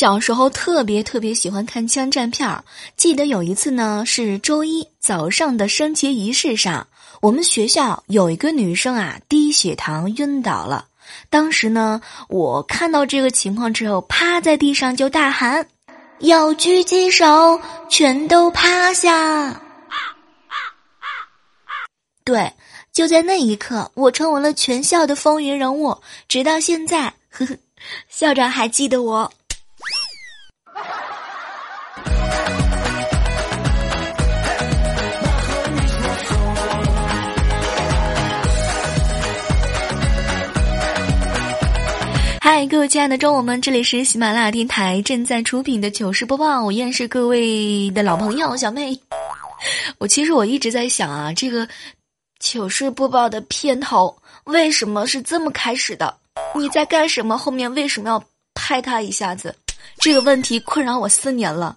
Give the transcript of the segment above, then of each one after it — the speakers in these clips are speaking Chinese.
小时候特别特别喜欢看枪战片儿，记得有一次呢，是周一早上的升旗仪式上，我们学校有一个女生啊低血糖晕倒了。当时呢，我看到这个情况之后，趴在地上就大喊：“要狙击手，全都趴下！”对，就在那一刻，我成为了全校的风云人物，直到现在，呵呵，校长还记得我。嗨，各位亲爱的中午们，这里是喜马拉雅电台正在出品的糗事播报，我依然是各位的老朋友小妹。我其实我一直在想啊，这个糗事播报的片头为什么是这么开始的？你在干什么？后面为什么要拍他一下子？这个问题困扰我四年了。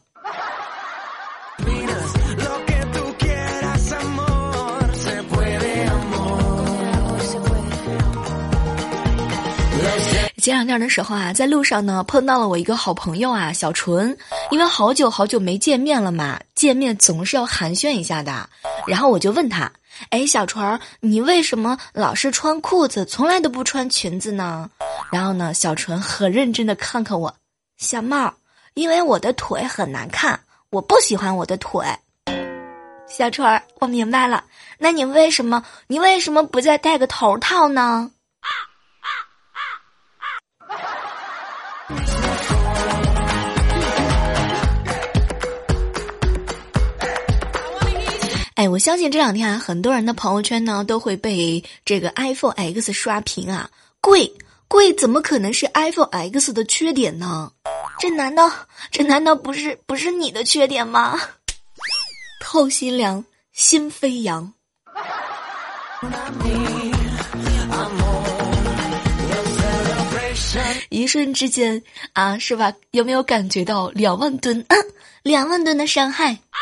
前两天的时候啊，在路上呢碰到了我一个好朋友啊，小纯，因为好久好久没见面了嘛，见面总是要寒暄一下的。然后我就问他：“哎，小纯，你为什么老是穿裤子，从来都不穿裙子呢？”然后呢，小纯很认真的看看我，小帽，因为我的腿很难看，我不喜欢我的腿。小纯，我明白了，那你为什么你为什么不再戴个头套呢？哎，我相信这两天啊，很多人的朋友圈呢都会被这个 iPhone X 刷屏啊，贵贵怎么可能是 iPhone X 的缺点呢？这难道这难道不是不是你的缺点吗？透心凉，心飞扬。一瞬之间啊，是吧？有没有感觉到两万吨，两万吨的伤害？啊，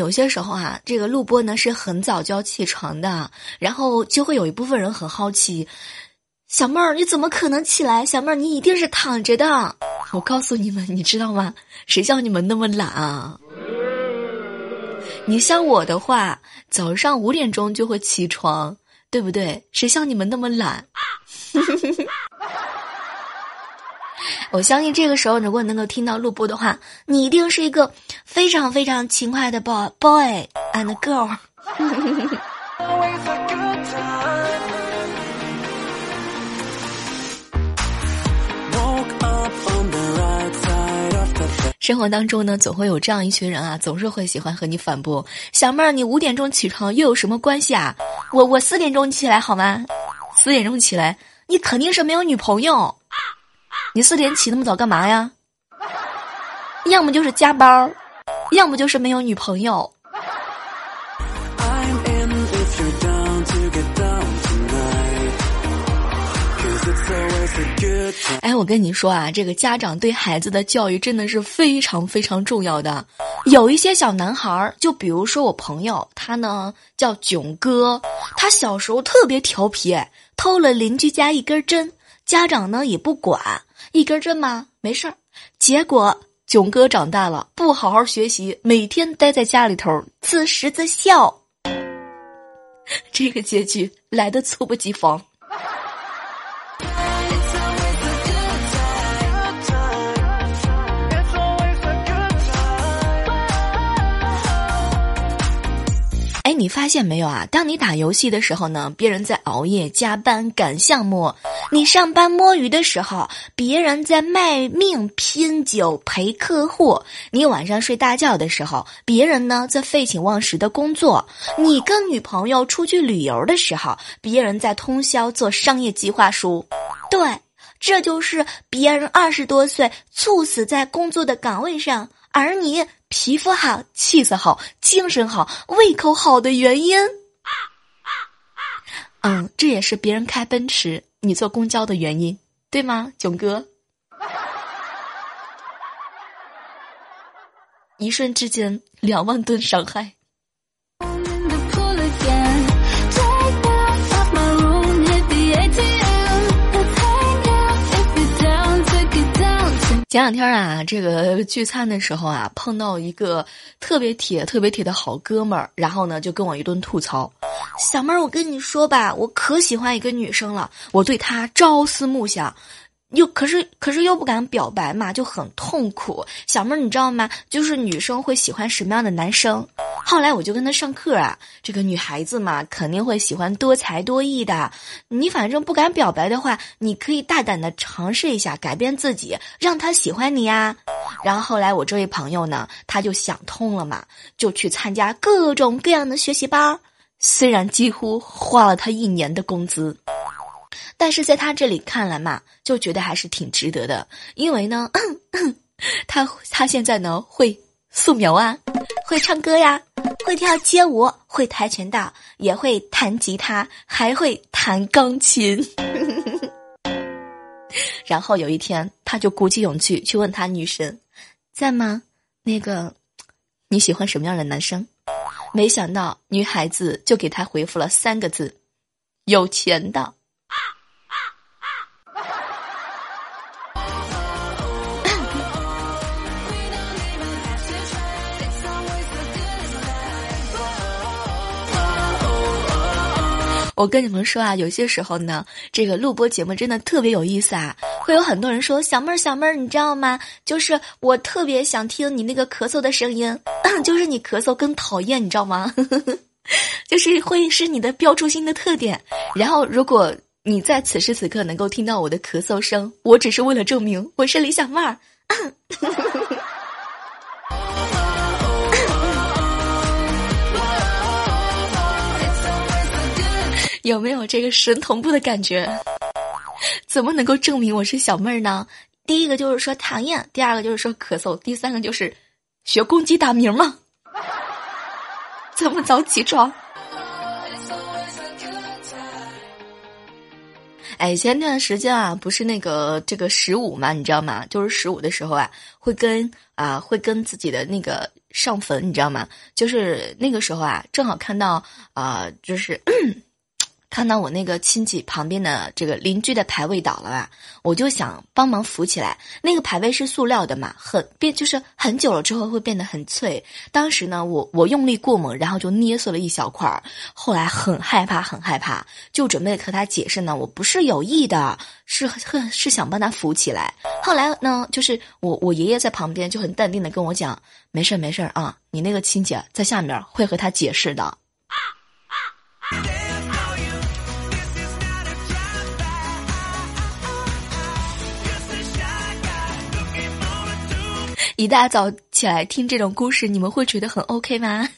有些时候啊，这个录播呢是很早就要起床的，然后就会有一部分人很好奇，小妹儿你怎么可能起来？小妹儿你一定是躺着的。我告诉你们，你知道吗？谁像你们那么懒啊？你像我的话，早上五点钟就会起床，对不对？谁像你们那么懒？我相信这个时候，如果你能够听到录播的话，你一定是一个非常非常勤快的 boy boy and girl。生活当中呢，总会有这样一群人啊，总是会喜欢和你反驳。小妹儿，你五点钟起床又有什么关系啊？我我四点钟起来好吗？四点钟起来，你肯定是没有女朋友。你四点起那么早干嘛呀？要么就是加班儿，要么就是没有女朋友。哎，我跟你说啊，这个家长对孩子的教育真的是非常非常重要的。有一些小男孩儿，就比如说我朋友，他呢叫囧哥，他小时候特别调皮，偷了邻居家一根针，家长呢也不管，一根针吗没事儿。结果囧哥长大了，不好好学习，每天待在家里头自食自笑，这个结局来的猝不及防。发现没有啊？当你打游戏的时候呢，别人在熬夜加班赶项目；你上班摸鱼的时候，别人在卖命拼酒陪客户；你晚上睡大觉的时候，别人呢在废寝忘食的工作；你跟女朋友出去旅游的时候，别人在通宵做商业计划书。对，这就是别人二十多岁猝死在工作的岗位上，而你。皮肤好，气色好，精神好，胃口好的原因。啊啊啊嗯，这也是别人开奔驰，你坐公交的原因，对吗，囧哥？一瞬之间，两万吨伤害。前两天啊，这个聚餐的时候啊，碰到一个特别铁、特别铁的好哥们儿，然后呢，就跟我一顿吐槽：“小妹儿，我跟你说吧，我可喜欢一个女生了，我对她朝思暮想。”又可是可是又不敢表白嘛，就很痛苦。小妹儿，你知道吗？就是女生会喜欢什么样的男生？后来我就跟他上课啊，这个女孩子嘛，肯定会喜欢多才多艺的。你反正不敢表白的话，你可以大胆的尝试一下，改变自己，让他喜欢你呀。然后后来我这位朋友呢，他就想通了嘛，就去参加各种各样的学习班儿，虽然几乎花了他一年的工资。但是在他这里看来嘛，就觉得还是挺值得的，因为呢，他他现在呢会素描啊，会唱歌呀，会跳街舞，会跆拳道，也会弹吉他，还会弹钢琴。然后有一天，他就鼓起勇气去问他女神，在吗？那个你喜欢什么样的男生？没想到女孩子就给他回复了三个字：有钱的。我跟你们说啊，有些时候呢，这个录播节目真的特别有意思啊。会有很多人说：“小妹儿，小妹儿，你知道吗？就是我特别想听你那个咳嗽的声音，就是你咳嗽更讨厌，你知道吗？就是会是你的标注性的特点。然后，如果你在此时此刻能够听到我的咳嗽声，我只是为了证明我是李小妹儿。”有没有这个神同步的感觉？怎么能够证明我是小妹儿呢？第一个就是说讨厌，第二个就是说咳嗽，第三个就是学公鸡打鸣嘛。这么早起床？哎，前段时间啊，不是那个这个十五嘛，你知道吗？就是十五的时候啊，会跟啊会跟自己的那个上坟，你知道吗？就是那个时候啊，正好看到啊，就是。看到我那个亲戚旁边的这个邻居的牌位倒了吧，我就想帮忙扶起来。那个牌位是塑料的嘛，很变就是很久了之后会变得很脆。当时呢，我我用力过猛，然后就捏碎了一小块儿。后来很害怕，很害怕，就准备和他解释呢，我不是有意的，是是是想帮他扶起来。后来呢，就是我我爷爷在旁边就很淡定的跟我讲，没事没事啊，你那个亲戚在下面会和他解释的。啊啊啊一大早起来听这种故事，你们会觉得很 OK 吗？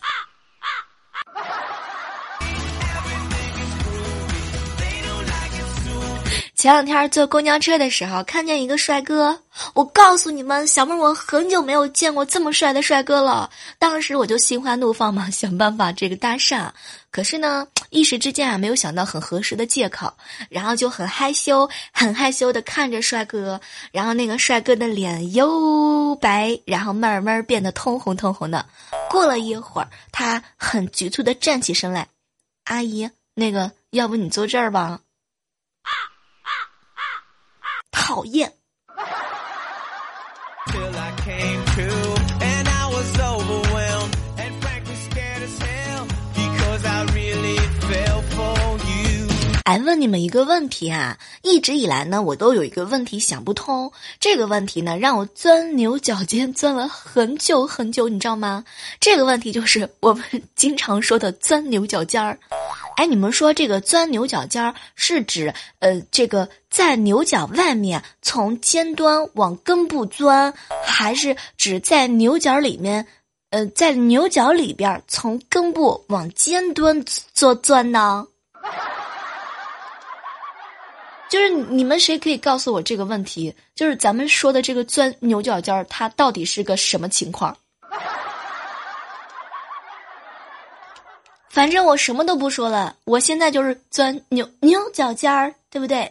前两天坐公交车的时候，看见一个帅哥。我告诉你们，小妹，我很久没有见过这么帅的帅哥了。当时我就心花怒放嘛，想办法这个搭讪。可是呢，一时之间啊，没有想到很合适的借口，然后就很害羞，很害羞的看着帅哥。然后那个帅哥的脸又白，然后慢慢变得通红通红的。过了一会儿，他很局促的站起身来：“阿姨，那个，要不你坐这儿吧。”讨厌。哎，问你们一个问题啊！一直以来呢，我都有一个问题想不通。这个问题呢，让我钻牛角尖，钻了很久很久，你知道吗？这个问题就是我们经常说的钻牛角尖儿。哎，你们说这个钻牛角尖儿是指呃，这个在牛角外面从尖端往根部钻，还是指在牛角里面，呃，在牛角里边从根部往尖端做钻呢？就是你们谁可以告诉我这个问题？就是咱们说的这个钻牛角尖儿，它到底是个什么情况？反正我什么都不说了，我现在就是钻牛牛角尖儿，对不对？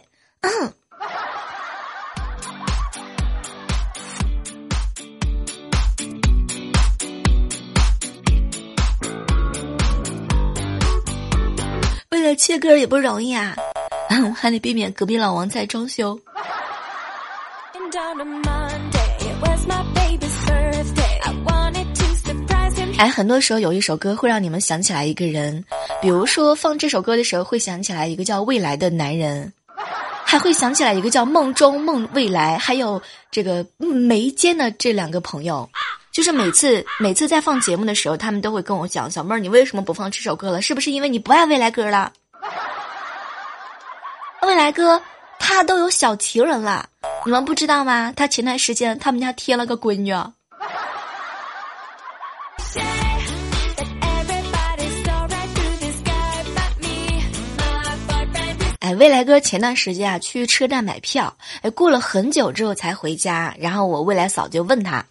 为了切歌也不容易啊。还得避免隔壁老王在装修。哎，很多时候有一首歌会让你们想起来一个人，比如说放这首歌的时候会想起来一个叫未来的男人，还会想起来一个叫梦中梦未来，还有这个眉间的这两个朋友。就是每次每次在放节目的时候，他们都会跟我讲：“小妹儿，你为什么不放这首歌了？是不是因为你不爱未来歌了？”未来哥，他都有小情人了，你们不知道吗？他前段时间他们家添了个闺女。哎，未来哥前段时间啊去车站买票，哎，过了很久之后才回家。然后我未来嫂就问他：“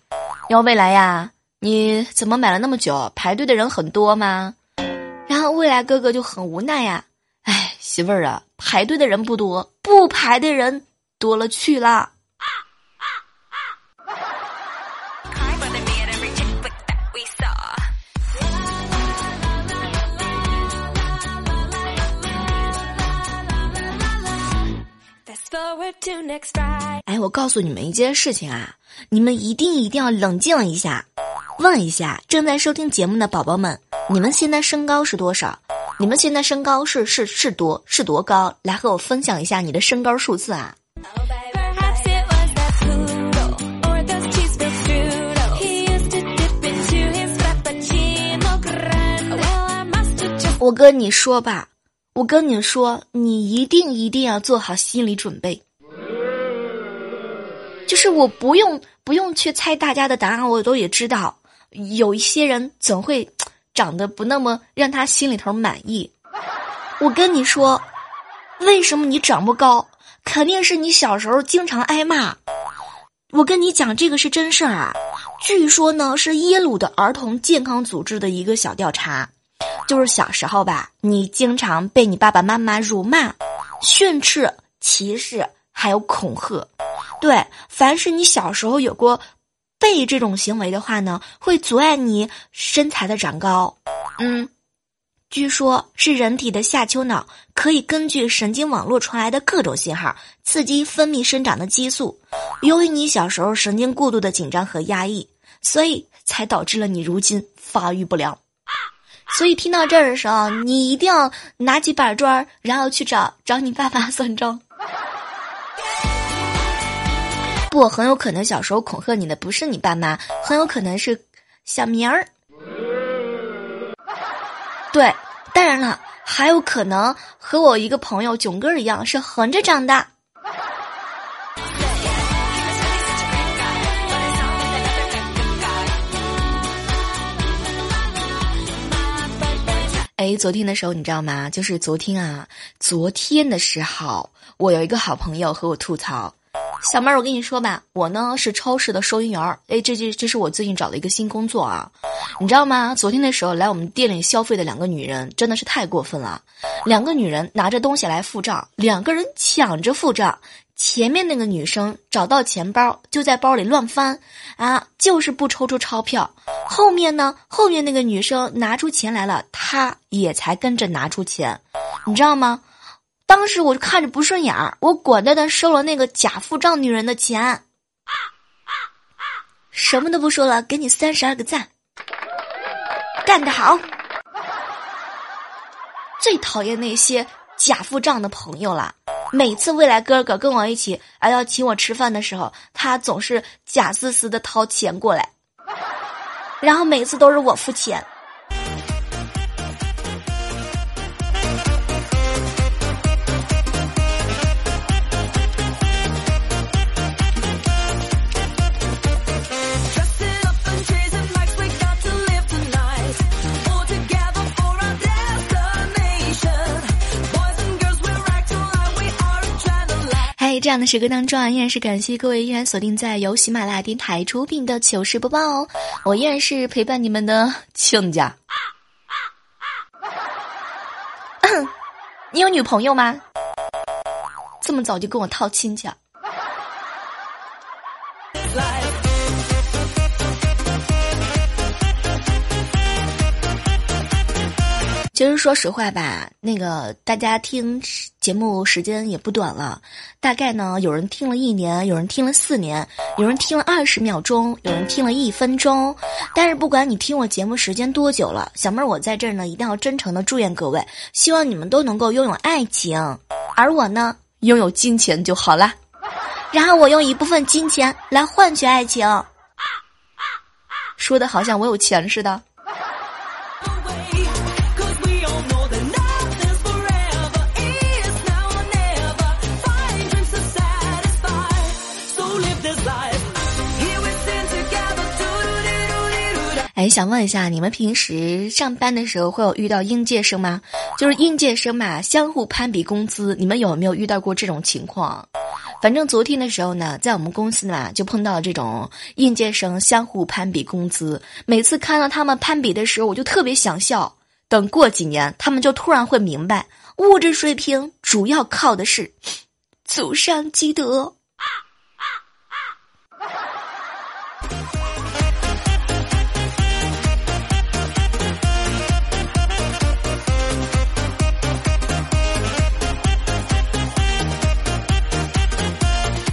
要未来呀，你怎么买了那么久？排队的人很多吗？”然后未来哥哥就很无奈呀。哎，媳妇儿啊，排队的人不多，不排的人多了去了。哎，我告诉你们一件事情啊，你们一定一定要冷静一下，问一下正在收听节目的宝宝们，你们现在身高是多少？你们现在身高是是是多是多高？来和我分享一下你的身高数字啊！我跟你说吧，我跟你说，你一定一定要做好心理准备。就是我不用不用去猜大家的答案，我都也知道，有一些人总会。长得不那么让他心里头满意，我跟你说，为什么你长不高？肯定是你小时候经常挨骂。我跟你讲，这个是真事儿啊。据说呢，是耶鲁的儿童健康组织的一个小调查，就是小时候吧，你经常被你爸爸妈妈辱骂、训斥、歧视，还有恐吓。对，凡是你小时候有过。背这种行为的话呢，会阻碍你身材的长高。嗯，据说是人体的下丘脑可以根据神经网络传来的各种信号，刺激分泌生长的激素。由于你小时候神经过度的紧张和压抑，所以才导致了你如今发育不良。所以听到这儿的时候，你一定要拿起板砖，然后去找找你爸爸算账。不，很有可能小时候恐吓你的不是你爸妈，很有可能是小明儿。对，当然了，还有可能和我一个朋友囧哥一样是横着长的。哎，昨天的时候你知道吗？就是昨天啊，昨天的时候，我有一个好朋友和我吐槽。小妹儿，我跟你说吧，我呢是超市的收银员儿。哎，这这这是我最近找的一个新工作啊，你知道吗？昨天的时候来我们店里消费的两个女人真的是太过分了。两个女人拿着东西来付账，两个人抢着付账。前面那个女生找到钱包就在包里乱翻，啊，就是不抽出钞票。后面呢，后面那个女生拿出钱来了，她也才跟着拿出钱，你知道吗？当时我就看着不顺眼儿，我果断的收了那个假付账女人的钱。什么都不说了，给你三十二个赞，干得好！最讨厌那些假付账的朋友了。每次未来哥哥跟我一起啊要请我吃饭的时候，他总是假自私的掏钱过来，然后每次都是我付钱。这样的时刻当中啊，依然是感谢各位依然锁定在由喜马拉雅电台出品的糗事播报哦。我依然是陪伴你们的亲家。你有女朋友吗？这么早就跟我套亲家？其实说实话吧，那个大家听节目时间也不短了，大概呢，有人听了一年，有人听了四年，有人听了二十秒钟，有人听了一分钟。但是不管你听我节目时间多久了，小妹儿我在这儿呢，一定要真诚的祝愿各位，希望你们都能够拥有爱情，而我呢，拥有金钱就好了。然后我用一部分金钱来换取爱情，说的好像我有钱似的。哎，想问一下，你们平时上班的时候会有遇到应届生吗？就是应届生嘛，相互攀比工资，你们有没有遇到过这种情况？反正昨天的时候呢，在我们公司呢，就碰到了这种应届生相互攀比工资。每次看到他们攀比的时候，我就特别想笑。等过几年，他们就突然会明白，物质水平主要靠的是祖上积德。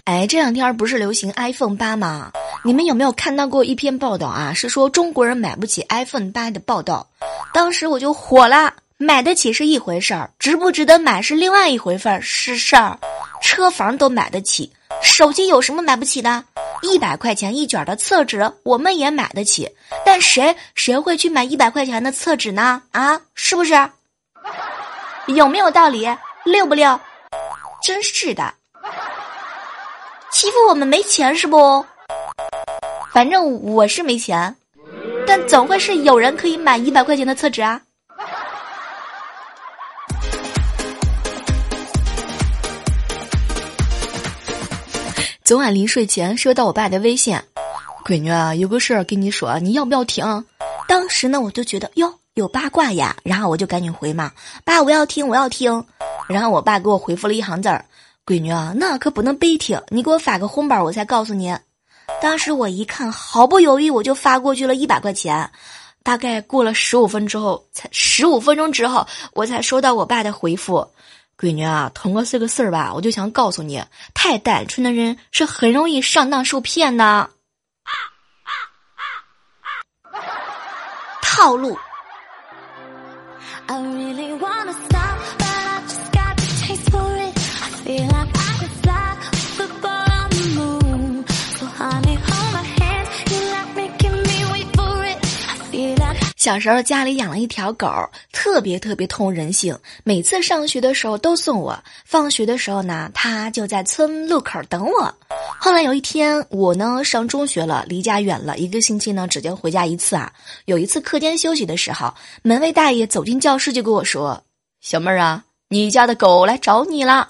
哎，这两天不是流行 iPhone 八吗？你们有没有看到过一篇报道啊？是说中国人买不起 iPhone 八的报道。当时我就火了，买得起是一回事儿，值不值得买是另外一回事儿，是事儿。车房都买得起，手机有什么买不起的？一百块钱一卷的厕纸我们也买得起，但谁谁会去买一百块钱的厕纸呢？啊，是不是？有没有道理？六不六？真是的。欺负我们没钱是不？反正我是没钱，但总会是有人可以买一百块钱的厕纸啊。昨晚临睡前收到我爸的微信，闺女啊，有个事儿跟你说，你要不要听？当时呢，我就觉得哟，有八卦呀，然后我就赶紧回嘛，爸，我要听，我要听。然后我爸给我回复了一行字儿。闺女啊，那可不能白听，你给我发个红包，我才告诉你。当时我一看，毫不犹豫，我就发过去了一百块钱。大概过了十五分之后，才十五分钟之后，我才收到我爸的回复。闺女啊，通过这个事儿吧，我就想告诉你，太单纯的人是很容易上当受骗的。套路。小时候家里养了一条狗，特别特别通人性。每次上学的时候都送我，放学的时候呢，它就在村路口等我。后来有一天，我呢上中学了，离家远了，一个星期呢只能回家一次啊。有一次课间休息的时候，门卫大爷走进教室就跟我说：“小妹儿啊，你家的狗来找你了。”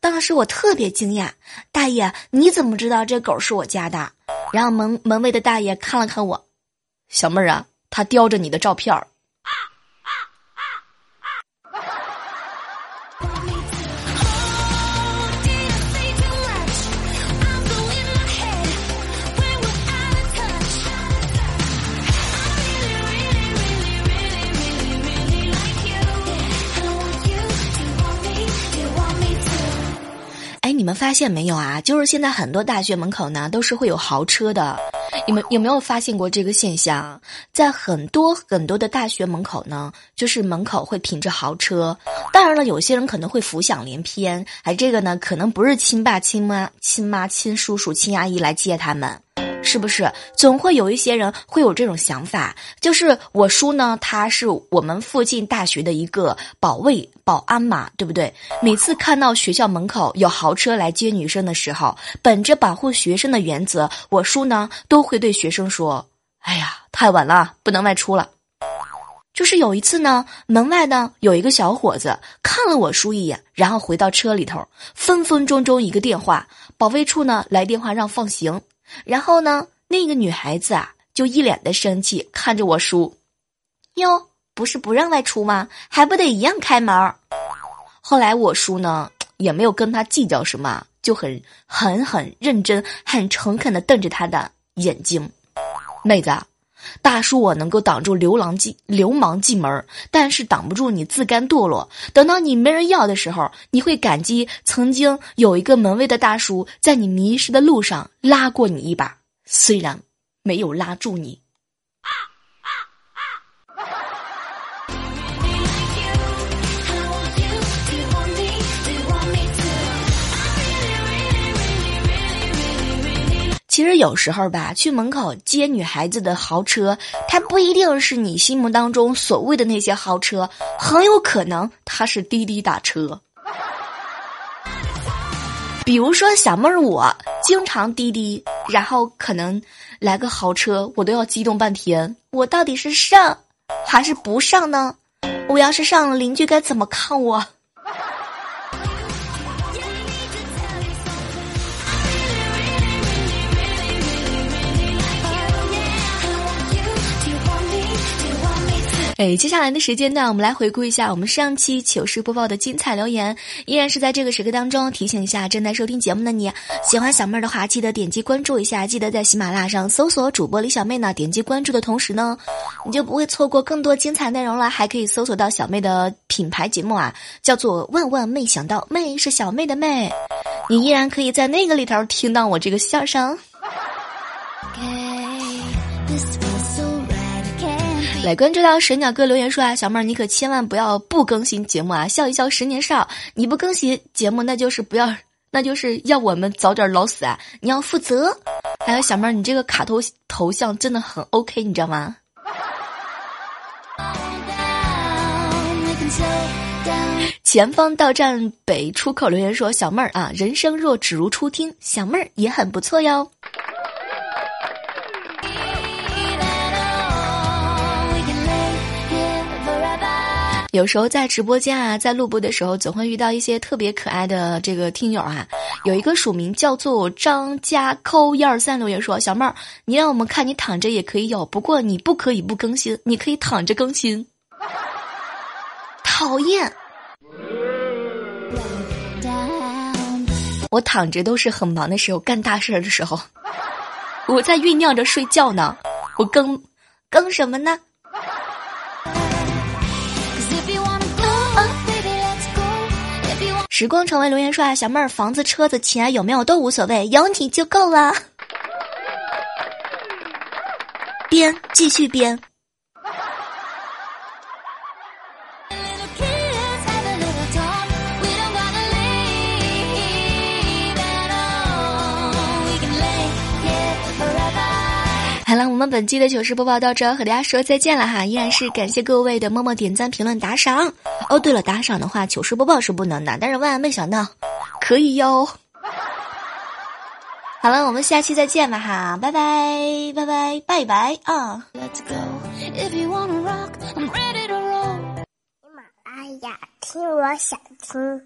当时我特别惊讶，大爷你怎么知道这狗是我家的？然后门门卫的大爷看了看我，小妹儿啊。他叼着你的照片儿。哎，你们发现没有啊？就是现在很多大学门口呢，都是会有豪车的。你们有没有发现过这个现象？在很多很多的大学门口呢，就是门口会停着豪车。当然了，有些人可能会浮想联翩，哎，这个呢，可能不是亲爸、亲妈、亲妈、亲叔叔、亲阿姨来接他们。是不是总会有一些人会有这种想法？就是我叔呢，他是我们附近大学的一个保卫保安嘛，对不对？每次看到学校门口有豪车来接女生的时候，本着保护学生的原则，我叔呢都会对学生说：“哎呀，太晚了，不能外出了。”就是有一次呢，门外呢有一个小伙子看了我叔一眼，然后回到车里头，分分钟钟一个电话，保卫处呢来电话让放行。然后呢，那个女孩子啊，就一脸的生气看着我叔，哟，不是不让外出吗？还不得一样开门？后来我叔呢，也没有跟她计较什么，就很很很认真、很诚恳的瞪着她的眼睛，妹子，大叔我能够挡住流浪进流氓进门，但是挡不住你自甘堕落。等到你没人要的时候，你会感激曾经有一个门卫的大叔在你迷失的路上拉过你一把，虽然没有拉住你。实有时候吧，去门口接女孩子的豪车，它不一定是你心目当中所谓的那些豪车，很有可能它是滴滴打车。比如说小妹儿，我经常滴滴，然后可能来个豪车，我都要激动半天。我到底是上还是不上呢？我要是上了，邻居该怎么看我？哎，接下来的时间呢，我们来回顾一下我们上期糗事播报的精彩留言。依然是在这个时刻当中，提醒一下正在收听节目的你，喜欢小妹儿的话，记得点击关注一下。记得在喜马拉雅上搜索主播李小妹呢，点击关注的同时呢，你就不会错过更多精彩内容了。还可以搜索到小妹的品牌节目啊，叫做“万万没想到”，妹是小妹的妹，你依然可以在那个里头听到我这个笑声。来关注到神鸟哥留言说啊，小妹儿你可千万不要不更新节目啊！笑一笑十年少，你不更新节目那就是不要，那就是要我们早点老死啊！你要负责。还有小妹儿，你这个卡头头像真的很 OK，你知道吗？前方到站北出口留言说，小妹儿啊，人生若只如初听，小妹儿也很不错哟。有时候在直播间啊，在录播的时候，总会遇到一些特别可爱的这个听友啊。有一个署名叫做张家扣一二三留言说：“小妹儿，你让我们看你躺着也可以有，不过你不可以不更新，你可以躺着更新。”讨厌！我躺着都是很忙的时候，干大事儿的时候，我在酝酿着睡觉呢。我更更什么呢？时光成为留言说啊，小妹儿，房子、车子、钱有没有都无所谓，有你就够了。编，继续编。们本期的糗事播报到这，和大家说再见了哈！依然是感谢各位的默默点赞、评论、打赏。哦，对了，打赏的话，糗事播报是不能的，但是万万没想到，可以哟。好了，我们下期再见吧哈！拜拜，拜拜，拜拜啊！喜马拉雅，听我想听。